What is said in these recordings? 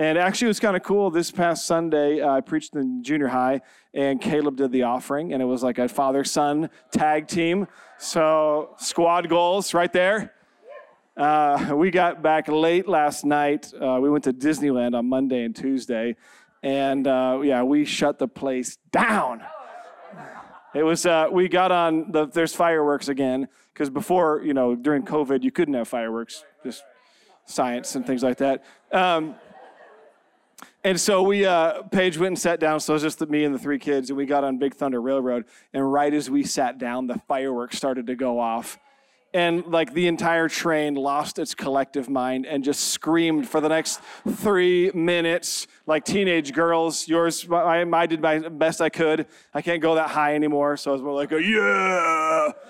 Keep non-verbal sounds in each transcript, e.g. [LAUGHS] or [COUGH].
And actually, it was kind of cool. This past Sunday, uh, I preached in junior high, and Caleb did the offering, and it was like a father son tag team. So, squad goals right there. Uh, we got back late last night. Uh, we went to Disneyland on Monday and Tuesday, and uh, yeah, we shut the place down. It was uh, we got on the there's fireworks again because before you know during COVID you couldn't have fireworks, just science and things like that. Um, and so we, uh, Paige went and sat down. So it was just me and the three kids, and we got on Big Thunder Railroad. And right as we sat down, the fireworks started to go off. And like the entire train lost its collective mind and just screamed for the next three minutes, like teenage girls. Yours, I, I did my best I could. I can't go that high anymore, so I was more like a yeah. [LAUGHS]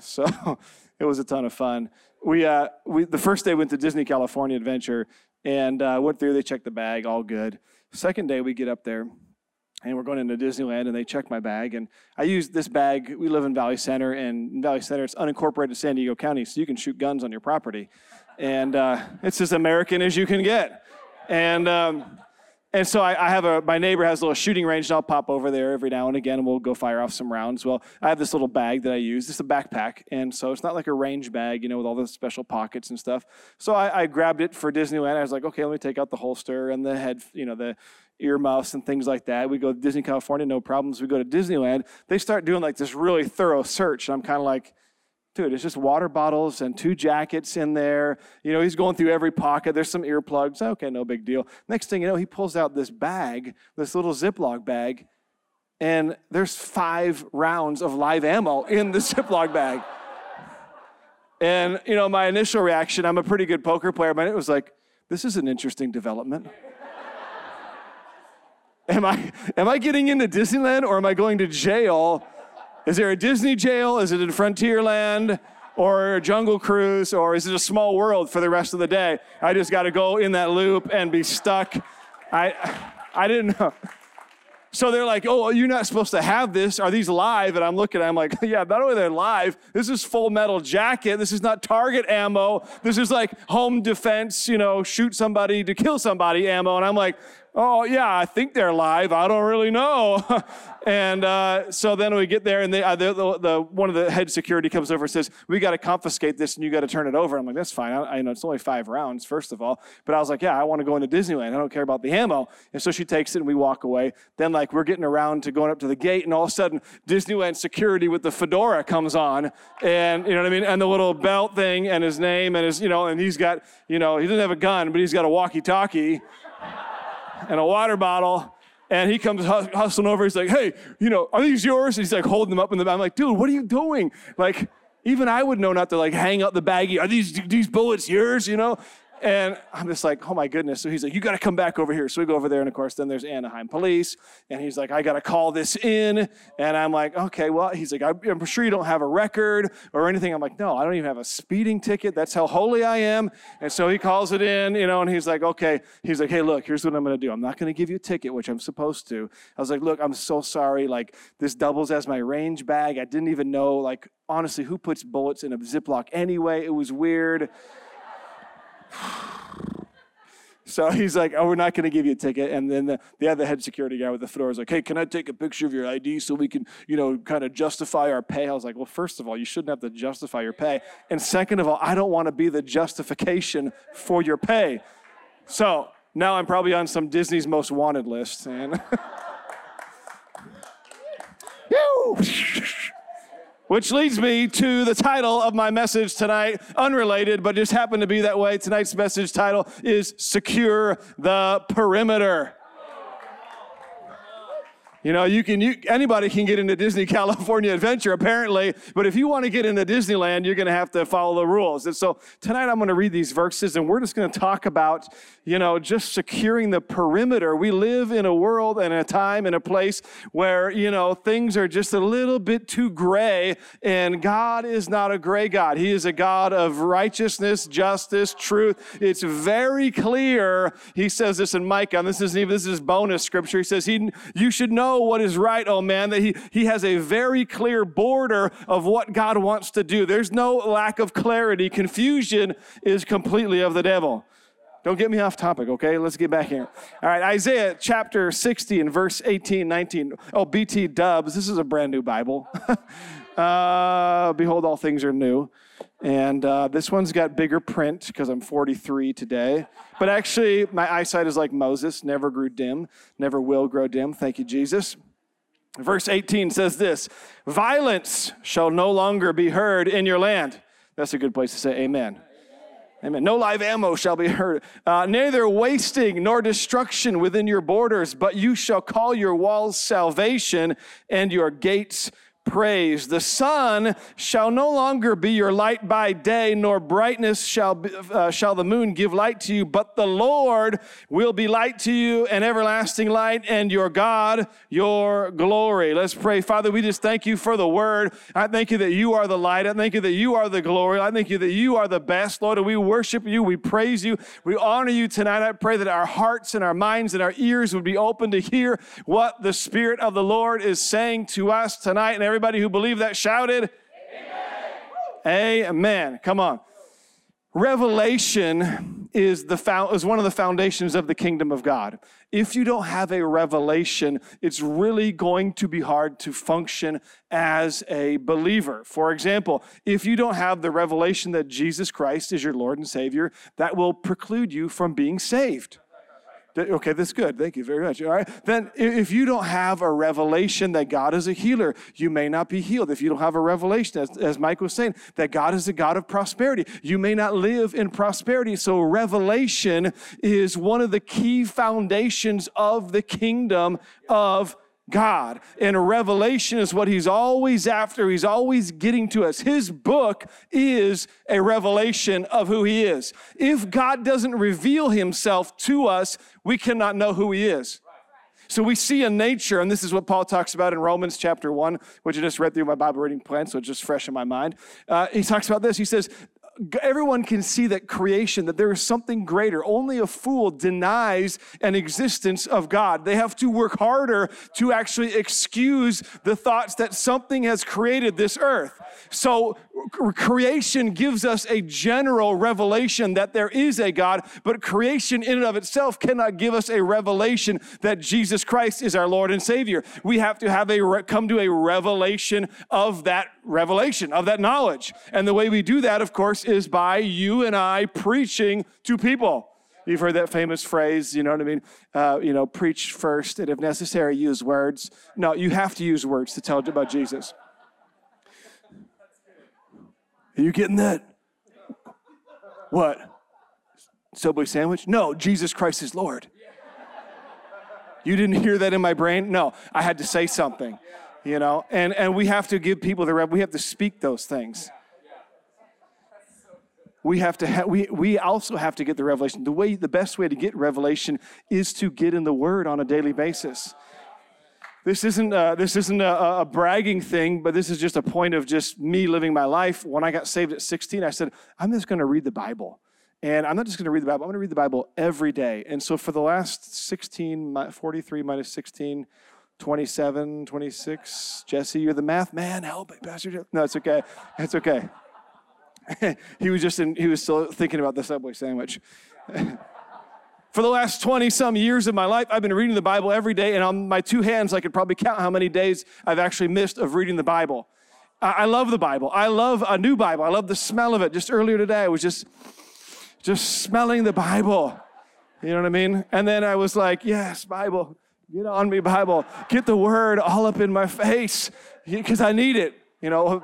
So [LAUGHS] it was a ton of fun. We, uh, we the first day we went to Disney California Adventure, and uh, went through. They checked the bag, all good. Second day, we get up there, and we're going into Disneyland, and they check my bag. And I use this bag. We live in Valley Center, and in Valley Center, it's unincorporated San Diego County, so you can shoot guns on your property, and uh, it's as American as you can get. And um, and so I, I, have a my neighbor has a little shooting range, and I'll pop over there every now and again, and we'll go fire off some rounds. Well, I have this little bag that I use. It's a backpack, and so it's not like a range bag, you know, with all the special pockets and stuff. So I, I grabbed it for Disneyland. I was like, okay, let me take out the holster and the head, you know, the earmuffs and things like that. We go to Disney California, no problems. We go to Disneyland. They start doing like this really thorough search, and I'm kind of like Dude, it's just water bottles and two jackets in there. You know, he's going through every pocket. There's some earplugs. Okay, no big deal. Next thing you know, he pulls out this bag, this little Ziploc bag, and there's five rounds of live ammo in the [LAUGHS] Ziploc bag. And, you know, my initial reaction, I'm a pretty good poker player, but it was like, this is an interesting development. [LAUGHS] am I, am I getting into Disneyland or am I going to jail is there a Disney jail? Is it in Frontierland? Or jungle cruise? Or is it a small world for the rest of the day? I just got to go in that loop and be stuck. I, I didn't know. So they're like, oh, you're not supposed to have this. Are these live? And I'm looking, I'm like, yeah, not only they're live, this is full metal jacket. This is not target ammo. This is like home defense, you know, shoot somebody to kill somebody ammo. And I'm like, oh yeah i think they're live. I don't really know. [LAUGHS] And uh, so then we get there and they, uh, the, the, the, one of the head security comes over and says we got to confiscate this and you got to turn it over. I'm like that's fine. I, I, know it's only five rounds first of all. But i was like yeah i want to go into disneyland. I don't care about the ammo. And so she takes it and we walk away. Then like we're getting around to going up to the gate and all of a sudden disneyland security with the fedora comes on and you know what i mean? And the little belt thing and his name and his you know and he's got you know he doesn't have a gun but he's got a walkie talkie and a water bottle. And he comes hustling over. He's like, hey, you know, are these yours? And he's like holding them up in the back. I'm like, dude, what are you doing? Like, even I would know not to like hang up the baggie. Are these these bullets yours? You know? And I'm just like, oh my goodness. So he's like, you got to come back over here. So we go over there, and of course, then there's Anaheim police. And he's like, I got to call this in. And I'm like, okay, well, he's like, I'm sure you don't have a record or anything. I'm like, no, I don't even have a speeding ticket. That's how holy I am. And so he calls it in, you know, and he's like, okay. He's like, hey, look, here's what I'm going to do. I'm not going to give you a ticket, which I'm supposed to. I was like, look, I'm so sorry. Like, this doubles as my range bag. I didn't even know, like, honestly, who puts bullets in a Ziploc anyway? It was weird. [SIGHS] So he's like, "Oh, we're not going to give you a ticket." And then the, the other head security guy with the fedora is like, "Hey, can I take a picture of your ID so we can, you know, kind of justify our pay?" I was like, "Well, first of all, you shouldn't have to justify your pay, and second of all, I don't want to be the justification for your pay." So now I'm probably on some Disney's Most Wanted list, and. [LAUGHS] [LAUGHS] Which leads me to the title of my message tonight, unrelated, but just happened to be that way. Tonight's message title is Secure the Perimeter. You know, you can you, anybody can get into Disney [LAUGHS] California Adventure apparently, but if you want to get into Disneyland, you're going to have to follow the rules. And so tonight I'm going to read these verses and we're just going to talk about, you know, just securing the perimeter. We live in a world and a time and a place where, you know, things are just a little bit too gray and God is not a gray God. He is a God of righteousness, justice, truth. It's very clear. He says this in Micah, and this isn't even this is bonus scripture. He says he you should know know what is right, oh man, that he, he has a very clear border of what God wants to do. There's no lack of clarity. Confusion is completely of the devil. Don't get me off topic, okay? Let's get back here. All right, Isaiah chapter 60 and verse 18, 19. Oh, BT dubs. This is a brand new Bible. [LAUGHS] uh, Behold, all things are new. And uh, this one's got bigger print because I'm 43 today. But actually, my eyesight is like Moses, never grew dim, never will grow dim. Thank you, Jesus. Verse 18 says this Violence shall no longer be heard in your land. That's a good place to say amen. Amen. No live ammo shall be heard. Uh, neither wasting nor destruction within your borders, but you shall call your walls salvation and your gates praise. The sun shall no longer be your light by day, nor brightness shall, be, uh, shall the moon give light to you, but the Lord will be light to you, and everlasting light, and your God your glory. Let's pray. Father, we just thank you for the word. I thank you that you are the light. I thank you that you are the glory. I thank you that you are the best, Lord, and we worship you. We praise you. We honor you tonight. I pray that our hearts and our minds and our ears would be open to hear what the Spirit of the Lord is saying to us tonight. And everybody who believed that shouted, Amen. Amen. Come on. Revelation is, the, is one of the foundations of the kingdom of God. If you don't have a revelation, it's really going to be hard to function as a believer. For example, if you don't have the revelation that Jesus Christ is your Lord and Savior, that will preclude you from being saved. Okay, that's good. Thank you very much. All right. Then, if you don't have a revelation that God is a healer, you may not be healed. If you don't have a revelation, as, as Mike was saying, that God is a God of prosperity, you may not live in prosperity. So, revelation is one of the key foundations of the kingdom of God. And revelation is what he's always after. He's always getting to us. His book is a revelation of who he is. If God doesn't reveal himself to us, we cannot know who he is. So we see a nature, and this is what Paul talks about in Romans chapter 1, which I just read through my Bible reading plan, so it's just fresh in my mind. Uh, he talks about this. He says, everyone can see that creation, that there is something greater. Only a fool denies an existence of God. They have to work harder to actually excuse the thoughts that something has created this earth. So creation gives us a general revelation that there is a God, but creation in and of itself cannot give us a revelation that Jesus Christ is our Lord and Savior. We have to have a come to a revelation of that revelation, of that knowledge. And the way we do that, of course, is by you and I preaching to people. You've heard that famous phrase, you know what I mean? Uh, you know, preach first, and if necessary, use words. No, you have to use words to tell about Jesus. Are you getting that? What? Subway sandwich? No, Jesus Christ is Lord. You didn't hear that in my brain? No, I had to say something, you know, and, and we have to give people the, we have to speak those things we have to ha- we, we also have to get the revelation the way the best way to get revelation is to get in the word on a daily basis this isn't a, this isn't a, a, bragging thing but this is just a point of just me living my life. When i got saved at 16 i said i'm just going to read the bible. And i'm not just going to read the bible i'm going to read the bible every day. And so for the last 16 43 minus 16 27 26 jesse you're the math man help me pastor no it's okay it's okay. [LAUGHS] He was just in, he was still thinking about the Subway sandwich. [LAUGHS] For the last 20 some years of my life, I've been reading the Bible every day, and on my two hands, I could probably count how many days I've actually missed of reading the Bible. I love the Bible. I love a new Bible. I love the smell of it. Just earlier today, I was just, just smelling the Bible. You know what I mean? And then I was like, yes, Bible, get on me, Bible. Get the word all up in my face because I need it. You know,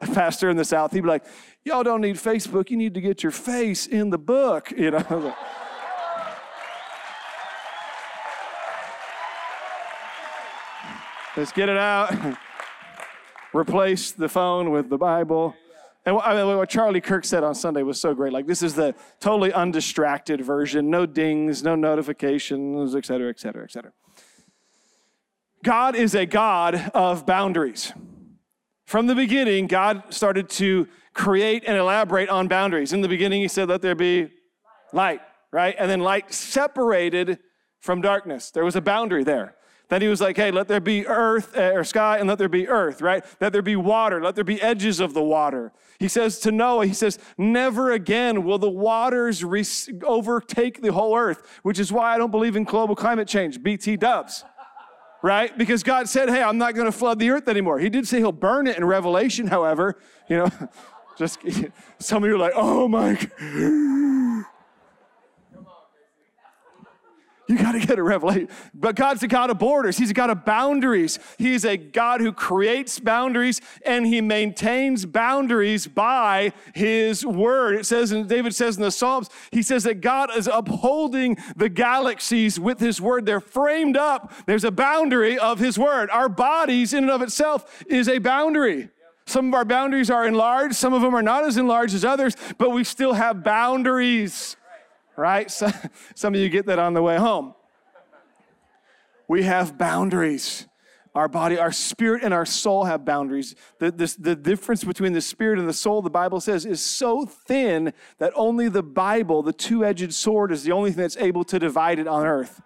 pastor in the South, he'd be like, y'all don't need Facebook. You need to get your face in the book, you know. [LAUGHS] Let's get it out. Replace the phone with the Bible. And what Charlie Kirk said on Sunday was so great. Like, this is the totally undistracted version no dings, no notifications, et cetera, et cetera, et cetera. God is a God of boundaries. From the beginning, God started to create and elaborate on boundaries. In the beginning, He said, Let there be light, right? And then light separated from darkness. There was a boundary there. Then he was like, hey, let there be earth uh, or sky and let there be earth, right? Let there be water, let there be edges of the water. He says to Noah, he says, never again will the waters re- overtake the whole earth, which is why I don't believe in global climate change, BT dubs, right? Because God said, hey, I'm not going to flood the earth anymore. He did say he'll burn it in Revelation, however, you know, [LAUGHS] just [LAUGHS] some of you are like, oh my God. You got to get a revelation. But God's a God of borders. He's a God of boundaries. He's a God who creates boundaries and he maintains boundaries by his word. It says, and David says in the Psalms, he says that God is upholding the galaxies with his word. They're framed up. There's a boundary of his word. Our bodies, in and of itself, is a boundary. Some of our boundaries are enlarged, some of them are not as enlarged as others, but we still have boundaries right? [LAUGHS] So, some of you get that on the way home. We have boundaries. Our body, our spirit, and our soul have boundaries. The, this, the difference between the spirit and the soul, the Bible says, is so thin that only the Bible, the two edged sword, is the only thing that's able to divide it on earth.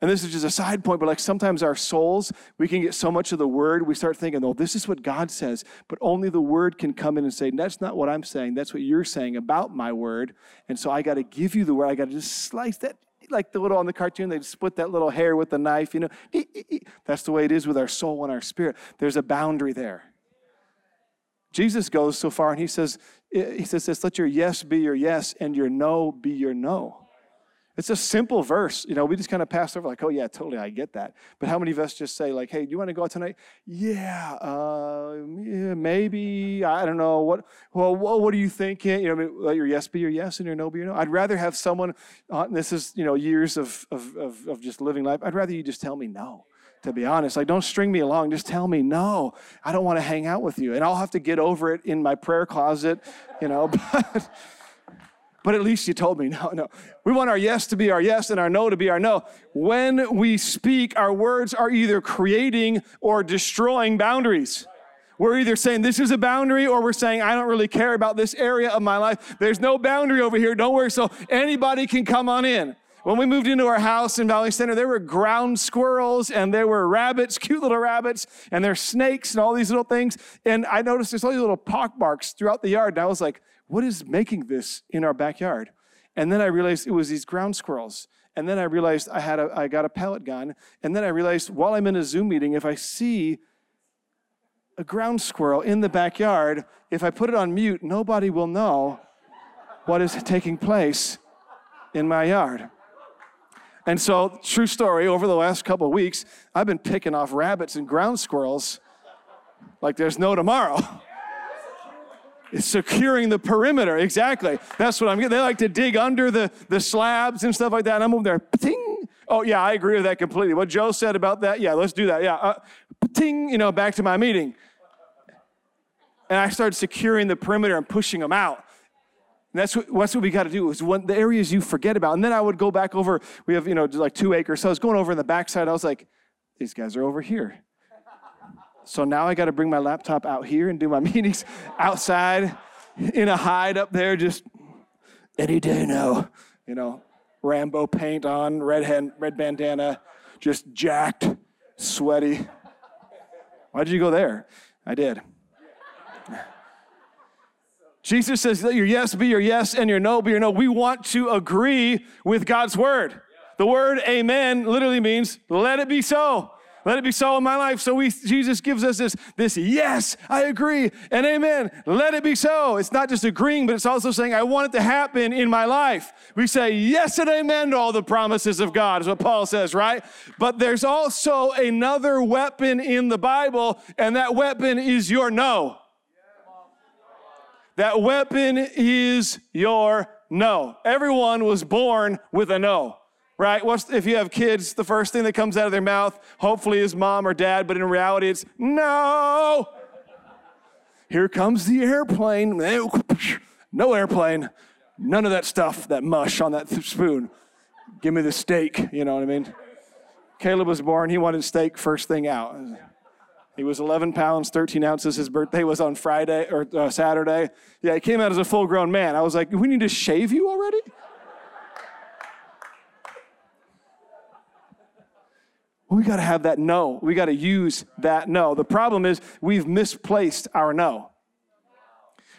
And this is just a side point, but like sometimes our souls, we can get so much of the word, we start thinking, oh, this is what God says, but only the word can come in and say, that's not what I'm saying. That's what you're saying about my word. And so I got to give you the word. I got to just slice that, like the little on the cartoon, they split that little hair with a knife, you know. [LAUGHS] That's the way it is with our soul and our spirit. There's a boundary there. Jesus goes so far and he says, he says this, let your yes be your yes and your no be your no. It's a simple verse. You know, we just kind of pass over like, oh, yeah, totally, I get that. But how many of us just say, like, hey, do you want to go out tonight? Yeah, uh, yeah, maybe. I don't know. What, well, what, are you thinking? You know, let your yes be your yes and your no be your no. I'd rather have someone, uh, this is, you know, years of, of, of, of just living life. I'd rather you just tell me no to be honest. Like, don't string me along. Just tell me, no, I don't want to hang out with you. And I'll have to get over it in my prayer closet, you know. [LAUGHS] But but at least you told me. [LAUGHS] No, no. We want our yes to be our yes and our no to be our no. When we speak, our words are either creating or destroying boundaries. We're either saying this is a boundary or we're saying I don't really care about this area of my life. There's no boundary over here. Don't worry. So anybody can come on in. When we moved into our house in Valley Center, there were ground squirrels and there were rabbits, cute little rabbits, and there's snakes and all these little things. And I noticed there's all these little pock marks throughout the yard. And I was like, what is making this in our backyard? And then I realized it was these ground squirrels. And then I realized I had a, I got a pellet gun. And then I realized while I'm in a Zoom meeting, if I see a ground squirrel in the backyard, if I put it on mute, nobody will know what is taking place in my yard. And so, true story, over the last couple weeks, I've been picking off rabbits and ground squirrels like there's no tomorrow. [LAUGHS] Securing the perimeter. Exactly. That's what I'm getting. They like to dig under the, the slabs and stuff like that. And I'm over there, ting. Oh, yeah, I agree with that completely. What Joe said about that, yeah, let's do that. Yeah, uh, ting, you know, back to my meeting. And I started securing the perimeter and pushing them out. And that's what, that's what we got to do is when the areas you forget about. And then I would go back over, we have, you know, like two acres. So I was going over in the backside. I was like, these guys are over here. So now I got to bring my laptop out here and do my [LAUGHS] meetings outside in a hide up there, just any day now. You know, Rambo paint on, red, hand, red bandana, just jacked, sweaty. Why did you go there? I did. Jesus says, let your yes be your yes and your no be your no. We want to agree with God's word. The word amen literally means let it be so. Let it be so in my life. So we, Jesus gives us this, this yes, I agree, and amen. Let it be so. It's not just agreeing, but it's also saying, I want it to happen in my life. We say yes and amen to all the promises of God, is what Paul says, right? But there's also another weapon in the Bible, and that weapon is your no. That weapon is your no. Everyone was born with a no right? What's, if you have kids, the first thing that comes out of their mouth, hopefully, is mom or dad, but in reality, it's no. Here comes the airplane. No airplane. None of that stuff, that mush on that spoon. Give me the steak, you know what I mean? Caleb was born, he wanted steak first thing out. He was 11 pounds, 13 ounces. His birthday was on Friday or uh, Saturday. Yeah, he came out as a full grown man. I was like, we need to shave you already? We got to have that no. We got to use that no. The problem is we've misplaced our no.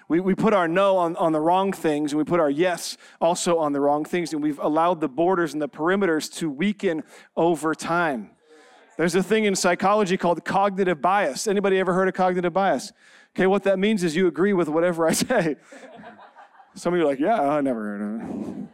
We, we put our no on, on the wrong things and we put our yes also on the wrong things, and we've allowed the borders and the perimeters to weaken over time. There's a thing in psychology called cognitive bias. Anybody ever heard of cognitive bias? Okay, what that means is you agree with whatever I [LAUGHS] say. Some of you are like, yeah, I never heard of it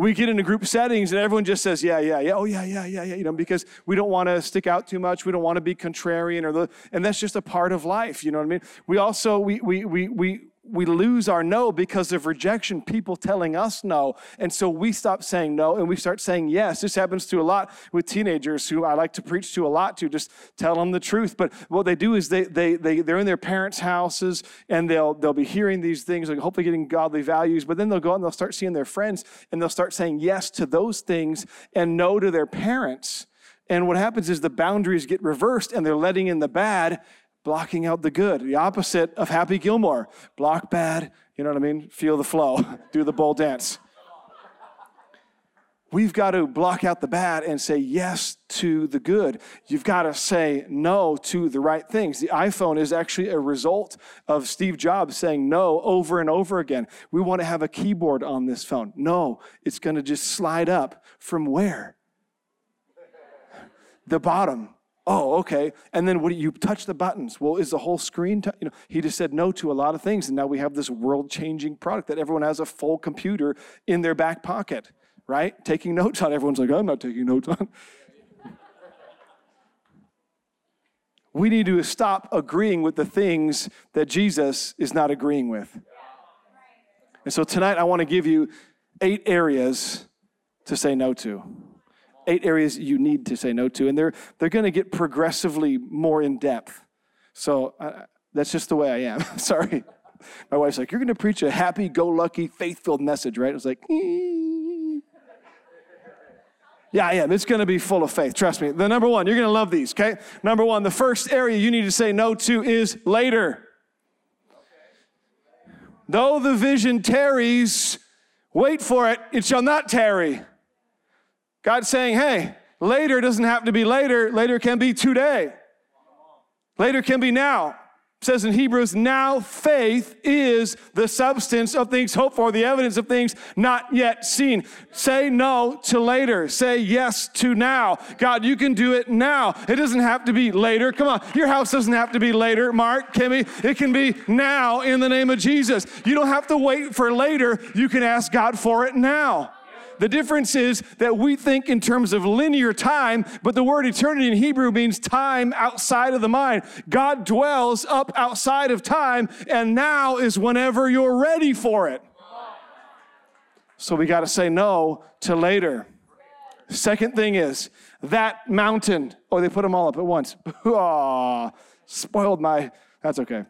we get into group settings and everyone just says, yeah, yeah, yeah, oh, yeah, yeah, yeah, yeah, you know, because we don't want to stick out too much. We don't want to be contrarian or the, and that's just a part of life. You know what I mean? We also, we, we, we, we, we lose our no because of rejection, people telling us no. And so we stop saying no and we start saying yes. This happens to a lot with teenagers who I like to preach to a lot to just tell them the truth. But what they do is they, they, they, they're in their parents' houses and they'll, they'll be hearing these things, like hopefully getting godly values. But then they'll go out and they'll start seeing their friends and they'll start saying yes to those things and no to their parents. And what happens is the boundaries get reversed and they're letting in the bad blocking out the good. The opposite of Happy Gilmore. Block bad, you know what I mean? Feel the flow, [LAUGHS] do the bowl dance. We've got to block out the bad and say yes to the good. You've got to say no to the right things. The iPhone is actually a result of Steve Jobs saying no over and over again. We want to have a keyboard on this phone. No, it's going to just slide up from where? The bottom Oh, okay. And then what you touch the buttons? Well, is the whole screen? T- you know, he just said no to a lot of things, and now we have this world-changing product that everyone has a full computer in their back pocket, right? Taking notes on. Everyone's like, I'm not taking notes on. we need to stop agreeing with the things that Jesus is not agreeing with. And so tonight, I want to give you eight areas to say no to eight areas you need to say no to, and they're, they're going to get progressively more in depth. So uh, that's just the way I am. [LAUGHS] Sorry. My wife's like, You're going to preach a happy go lucky, faith filled message, right? I was like, Yeah, I am. It's going to be full of faith. Trust me. The number one, you're going to love these, okay? Number one, the first area you need to say no to is later. Though the vision tarries, wait for it, it shall not tarry. God's saying, hey, later doesn't have to be later, later can be today. Later can be now. It says in Hebrews, now faith is the substance of things hoped for, the evidence of things not yet seen. Say no to later. Say yes to now. God, you can do it now. It doesn't have to be later. Come on, your house doesn't have to be later, Mark, Kimmy. It can be now in the name of Jesus. You don't have to wait for later. You can ask God for it now. The difference is that we think in terms of linear time, but the word eternity in Hebrew means time outside of the mind. God dwells up outside of time, and now is whenever you're ready for it. So we got to say no to later. Second thing is that mountain. Oh, they put them all up at once. [LAUGHS] oh, spoiled my. That's okay.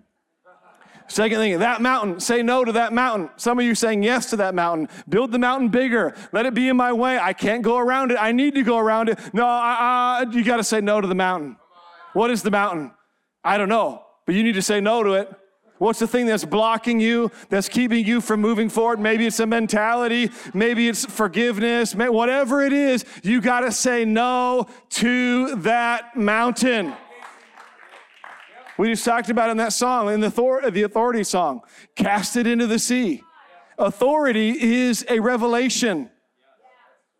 Second thing, that mountain, say no to that mountain. Some of you saying yes to that mountain. Build the mountain bigger. Let it be in my way. I can't go around it. I need to go around it. No, uh, you got to say no to the mountain. What is the mountain? I don't know, but you need to say no to it. What's the thing that's blocking you, that's keeping you from moving forward? Maybe it's a mentality, maybe it's forgiveness, whatever it is, you got to say no to that mountain. We just talked about in that song, in the, the authority song, cast it into the sea. Authority is a revelation.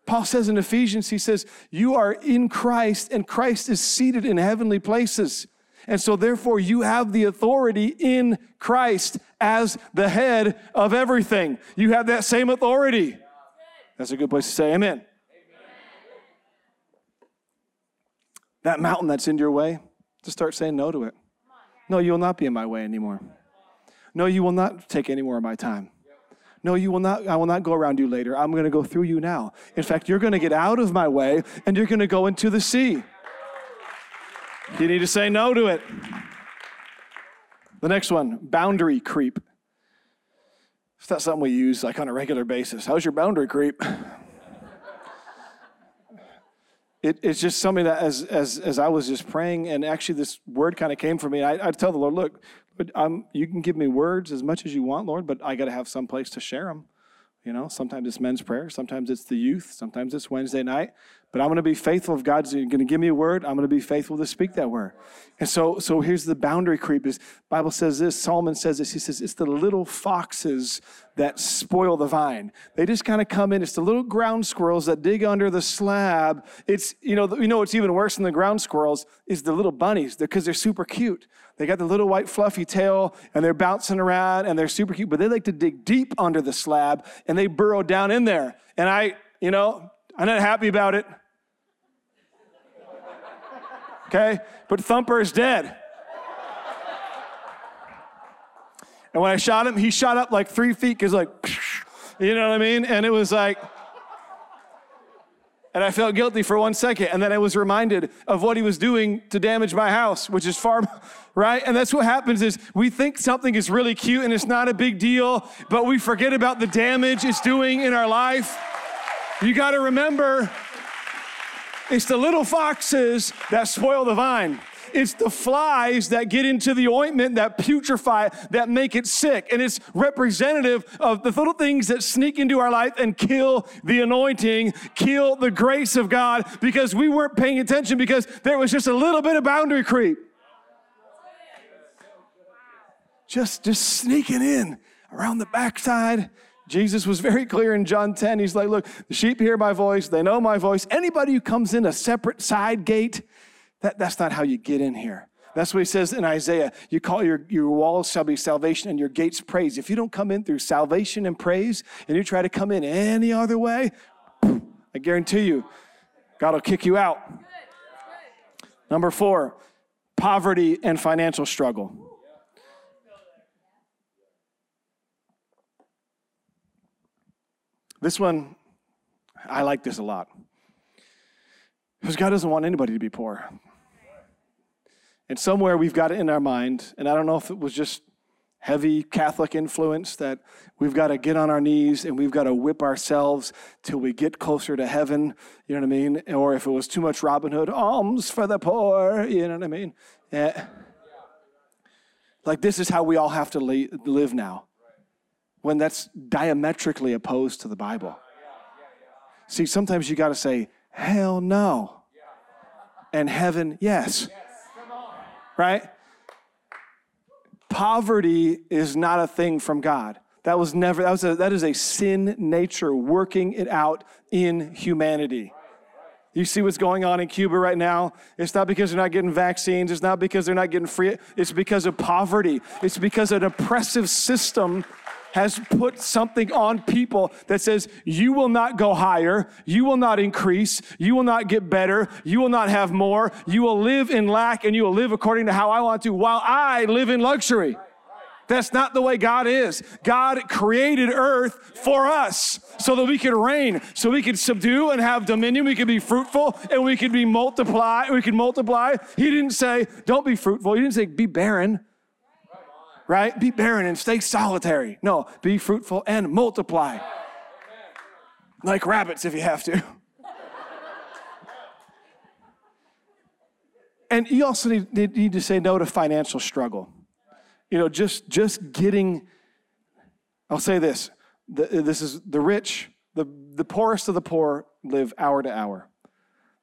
Paul says in Ephesians, he says, You are in Christ, and Christ is seated in heavenly places. And so, therefore, you have the authority in Christ as the head of everything. You have that same authority. That's a good place to say amen. amen. That mountain that's in your way, just start saying no to it. No, you will not be in my way anymore. No, you will not take any more of my time. No, you will not, I will not go around you later. I'm going to go through you now. In fact, you're going to get out of my way and you're going to go into the sea. You need to say no to it. The next one, boundary creep. It's not something we use like on a regular basis. How's your boundary creep? It, it's just something that as, as, as I was just praying, and actually this word kind of came from me, I, I tell the Lord, look, um, you can give me words as much as you want, Lord, but I got to have some place to share them. You know, sometimes it's men's prayer, sometimes it's the youth, sometimes it's Wednesday night. But I'm going to be faithful. If God's going to give me a word, I'm going to be faithful to speak that word. And so, so here's the boundary creep. Is Bible says this. Solomon says this. He says it's the little foxes that spoil the vine. They just kind of come in. It's the little ground squirrels that dig under the slab. It's you know you know what's even worse than the ground squirrels is the little bunnies because they're, they're super cute. They got the little white fluffy tail and they're bouncing around and they're super cute. But they like to dig deep under the slab and they burrow down in there. And I you know I'm not happy about it okay? But Thumper is dead. And when I shot him, he shot up like three feet because, like, [LAUGHS] you know what I mean? And it was like, and I felt guilty for one second. And then I was reminded of what he was doing to damage my house, which is far, [LAUGHS] right? And that's what happens is we think something is really cute and it's not a big deal, but we forget about the damage it's doing in our life. You got to remember it's the little foxes that spoil the vine. It's the flies that get into the ointment that putrefy, it, that make it sick. And it's representative of the little things that sneak into our life and kill the anointing, kill the grace of God because we weren't paying attention because there was just a little bit of boundary creep. Just, just sneaking in around the backside Jesus was very clear in John 10. He's like, Look, the sheep hear my voice, they know my voice. Anybody who comes in a separate side gate, that, that's not how you get in here. That's what he says in Isaiah. You call your, your walls shall be salvation and your gates praise. If you don't come in through salvation and praise and you try to come in any other way, I guarantee you, God will kick you out. Number four, poverty and financial struggle. This one, I like this a lot. Because God doesn't want anybody to be poor. And somewhere we've got it in our mind, and I don't know if it was just heavy Catholic influence that we've got to get on our knees and we've got to whip ourselves till we get closer to heaven, you know what I mean? Or if it was too much Robin Hood, alms for the poor, you know what I mean? Yeah. Like this is how we all have to live now when that's diametrically opposed to the Bible. See, sometimes you got to say, hell no. And heaven, yes. Right? Poverty is not a thing from God. That was never, that, was a, that is a sin nature working it out in humanity. You see what's going on in Cuba right now? It's not because they're not getting vaccines. It's not because they're not getting free. It's because of poverty. It's because an oppressive system has put something on people that says, you will not go higher, you will not increase, you will not get better, you will not have more, you will live in lack, and you will live according to how I want to, while I live in luxury. That's not the way God is. God created earth for us so that we could reign, so we could subdue and have dominion, we could be fruitful and we could be multiply, we could multiply. He didn't say, don't be fruitful. He didn't say, be barren right? Be barren and stay solitary. No, be fruitful and multiply. Like rabbits if you have to. and you also need, need to say no to financial struggle. You know, just, just getting, I'll say this the, this is the rich, the, the poorest of the poor live hour to hour.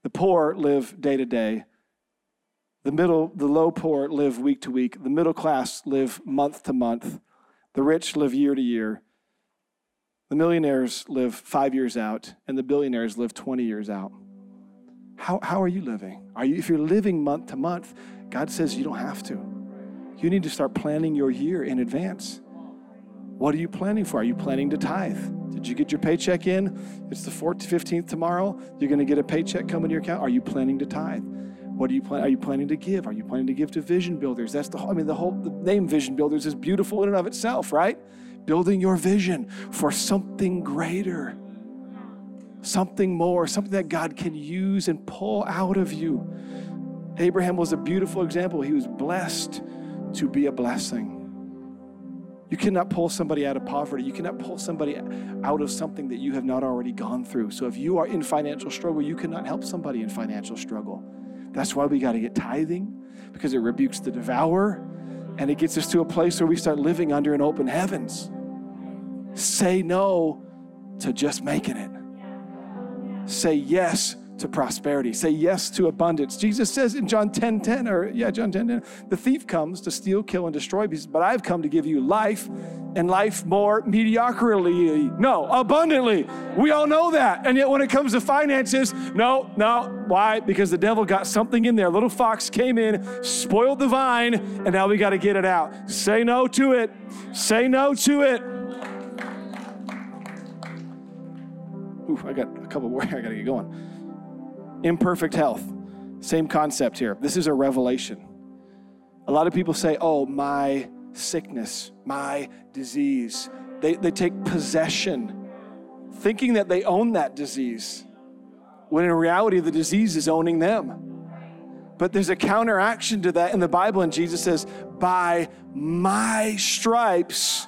The poor live day to day. The middle, the low poor live week to week. The middle class live month to month. The rich live year to year. The millionaires live five years out, and the billionaires live 20 years out. How, how are you living? Are you, if you're living month to month, God says you don't have to. You need to start planning your year in advance. What are you planning for? Are you planning to tithe? Did you get your paycheck in? It's the 14th, 15th tomorrow. You're going to get a paycheck coming to your account. Are you planning to tithe? What are you plan? Are you planning to give? Are you planning to give to Vision Builders? That's the whole. I mean, the whole the name Vision Builders is beautiful in and of itself, right? Building your vision for something greater, something more, something that God can use and pull out of you. Abraham was a beautiful example. He was blessed to be a blessing. You cannot pull somebody out of poverty. You cannot pull somebody out of something that you have not already gone through. So if you are in financial struggle, you cannot help somebody in financial struggle. That's why we got to get tithing because it rebukes the devourer and it gets us to a place where we start living under an open heavens. Say no to just making it. Say yes to prosperity. Say yes to abundance. Jesus says in John 10 10, or yeah, John 10 10, the thief comes to steal, kill, and destroy, but I've come to give you life and life more mediocrily. No, abundantly. We all know that. And yet when it comes to finances, no, no. Why? Because the devil got something in there. Little fox came in, spoiled the vine, and now we got to get it out. Say no to it. Say no to it. Ooh, I got a couple more. [LAUGHS] I got to get going imperfect health. Same concept here. This is a revelation. A lot of people say, oh, my sickness, my disease. They, they take possession, thinking that they own that disease, when in reality, the disease is owning them. But there's a counteraction to that in the Bible, and Jesus says, By my stripes,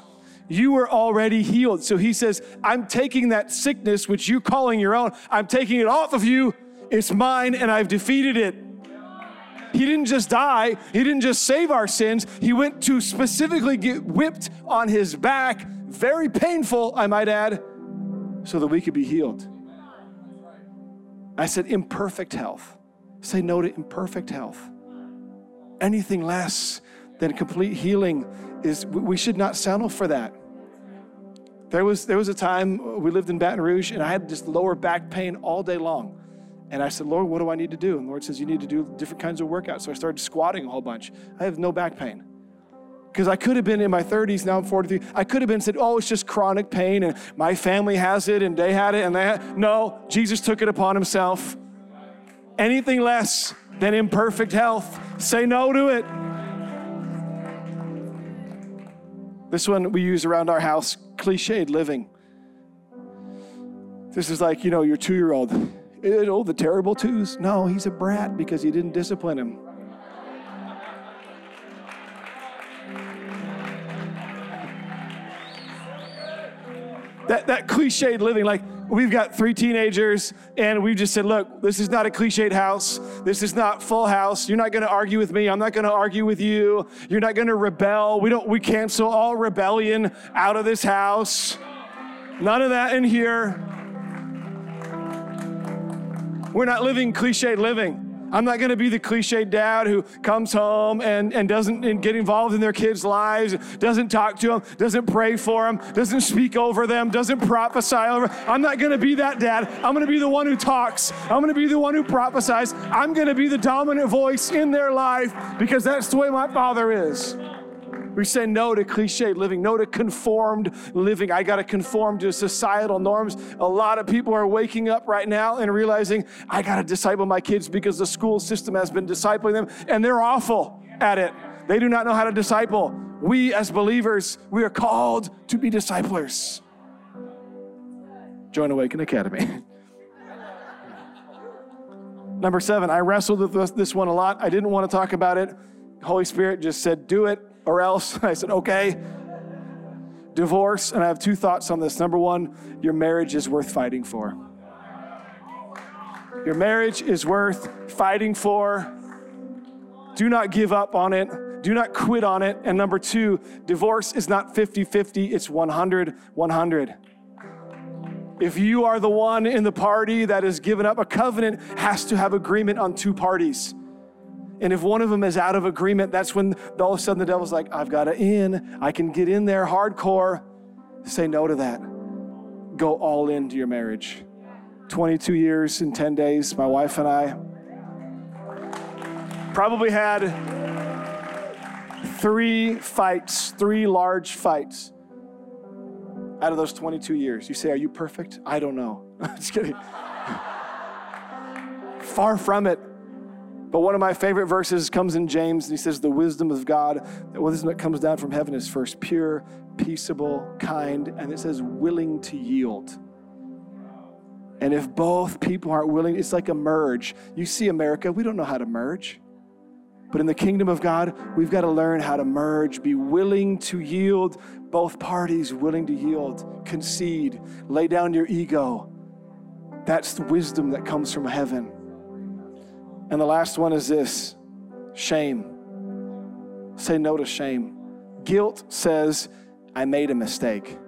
you were already healed. So he says, I'm taking that sickness, which you're calling your own, I'm taking it off of you it's mine and I've defeated it. He didn't just die, He didn't just save our sins. He went to specifically get whipped on His back, very painful, I might add, so that we could be healed. I said, imperfect health. Say no to imperfect health. Anything less than complete healing is, we should not settle for that. There was, there was a time we lived in Baton Rouge and I had just lower back pain all day long. And I said, Lord, what do I need to do? And the Lord says, You need to do different kinds of workouts. So I started squatting a whole bunch. I have no back pain. Because I could have been in my 30s, now I'm 43. I could have been said, Oh, it's just chronic pain, and my family has it, and they had it, and they had. No, Jesus took it upon himself. Anything less than imperfect health, say no to it. This one we use around our house cliched living. This is like, you know, your two year old oh, the terrible twos. No, he's a brat because you didn't discipline him. That, that cliched living, like we've got three teenagers and we've just said, look, this is not a cliched house. This is not full house. You're not going to argue with me. I'm not going to argue with you. You're not going to rebel. We don't, we cancel all rebellion out of this house. None of that in here. We're not living cliche living. I'm not going to be the cliche dad who comes home and, and doesn't get involved in their kids' lives, doesn't talk to them, doesn't pray for them, doesn't speak over them, doesn't prophesy over. Them. I'm not going to be that dad. I'm going to be the one who talks. I'm going to be the one who prophesies. I'm going to be the dominant voice in their life because that's the way my father is. We say no to cliche living, no to conformed living. I got to conform to societal norms. A lot of people are waking up right now and realizing I got to disciple my kids because the school system has been discipling them and they're awful at it. They do not know how to disciple. We as believers, we are called to be disciplers. Join Awaken Academy. [LAUGHS] Number seven, I wrestled with this one a lot. I didn't want to talk about it. Holy Spirit just said, do it or else. [LAUGHS] I said, okay. Divorce, and I have two thoughts on this. Number one, your marriage is worth fighting for. Your marriage is worth fighting for. Do not give up on it. Do not quit on it. And number two, divorce is not 50 50, it's 100 100. If you are the one in the party that has given up, a covenant has to have agreement on two parties. And if one of them is out of agreement, that's when all of a sudden the devil's like, I've got to in. I can get in there hardcore. Say no to that. Go all into your marriage. 22 years in 10 days, my wife and I probably had three fights, three large fights out of those 22 years. You say, Are you perfect? I don't know. [LAUGHS] Just kidding. Far from it. But one of my favorite verses comes in James, and he says, The wisdom of God, the wisdom that comes down from heaven is first pure, peaceable, kind, and it says willing to yield. And if both people aren't willing, it's like a merge. You see America, we don't know how to merge. But in the kingdom of God, we've got to learn how to merge, be willing to yield, both parties willing to yield, concede, lay down your ego. That's the wisdom that comes from heaven. And the last one is this shame. Say no to shame. Guilt says, I made a mistake.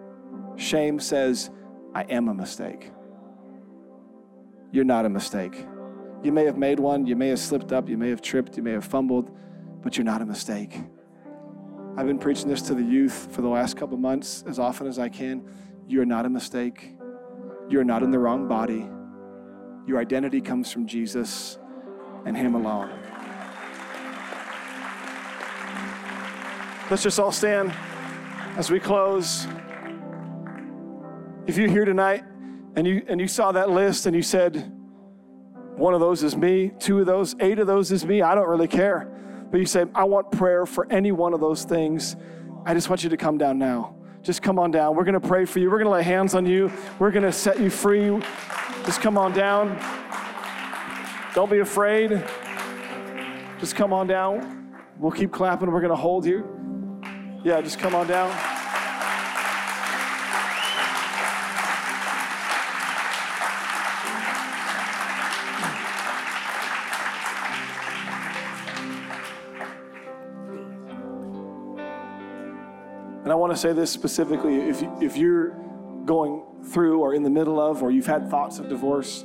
Shame says, I am a mistake. You're not a mistake. You may have made one, you may have slipped up, you may have tripped, you may have fumbled, but you're not a mistake. I've been preaching this to the youth for the last couple months as often as I can. You're not a mistake. You're not in the wrong body. Your identity comes from Jesus and Him alone. Let's just all stand as we close. If you're here tonight and you, and you saw that list and you said, one of those is me, two of those, eight of those is me, I don't really care. But you say, I want prayer for any one of those things. I just want you to come down now. Just come on down. We're going to pray for you. We're going to lay hands on you. We're going to set you free. Just come on down. Don't be afraid. Just come on down. We'll keep clapping. We're going to hold you. Yeah, just come on down. And I want to say this specifically if, if you're going through or in the middle of, or you've had thoughts of divorce,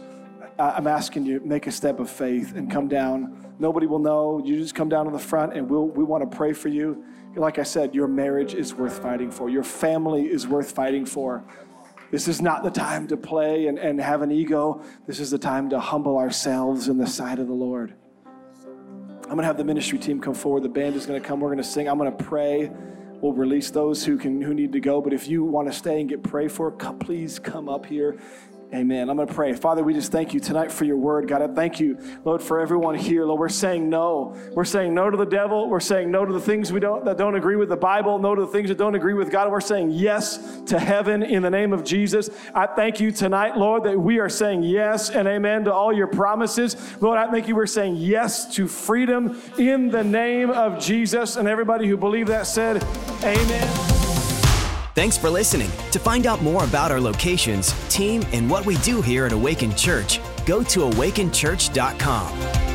I'm asking you make a step of faith and come down. Nobody will know. You just come down to the front, and we'll, we want to pray for you. Like I said, your marriage is worth fighting for. Your family is worth fighting for. This is not the time to play and, and have an ego. This is the time to humble ourselves in the sight of the Lord. I'm going to have the ministry team come forward. The band is going to come. We're going to sing. I'm going to pray. We'll release those who can who need to go. But if you want to stay and get prayed for, please come up here. Amen. I'm going to pray. Father, we just thank you tonight for your word. God, I thank you, Lord, for everyone here. Lord, we're saying no. We're saying no to the devil. We're saying no to the things we don't that don't agree with the Bible, no to the things that don't agree with God. We're saying yes to heaven in the name of Jesus. I thank you tonight, Lord, that we are saying yes and amen to all your promises. Lord, I thank you we're saying yes to freedom in the name of Jesus. And everybody who believed that said, Amen. Thanks for listening. To find out more about our locations, team, and what we do here at Awaken Church, go to awakenchurch.com.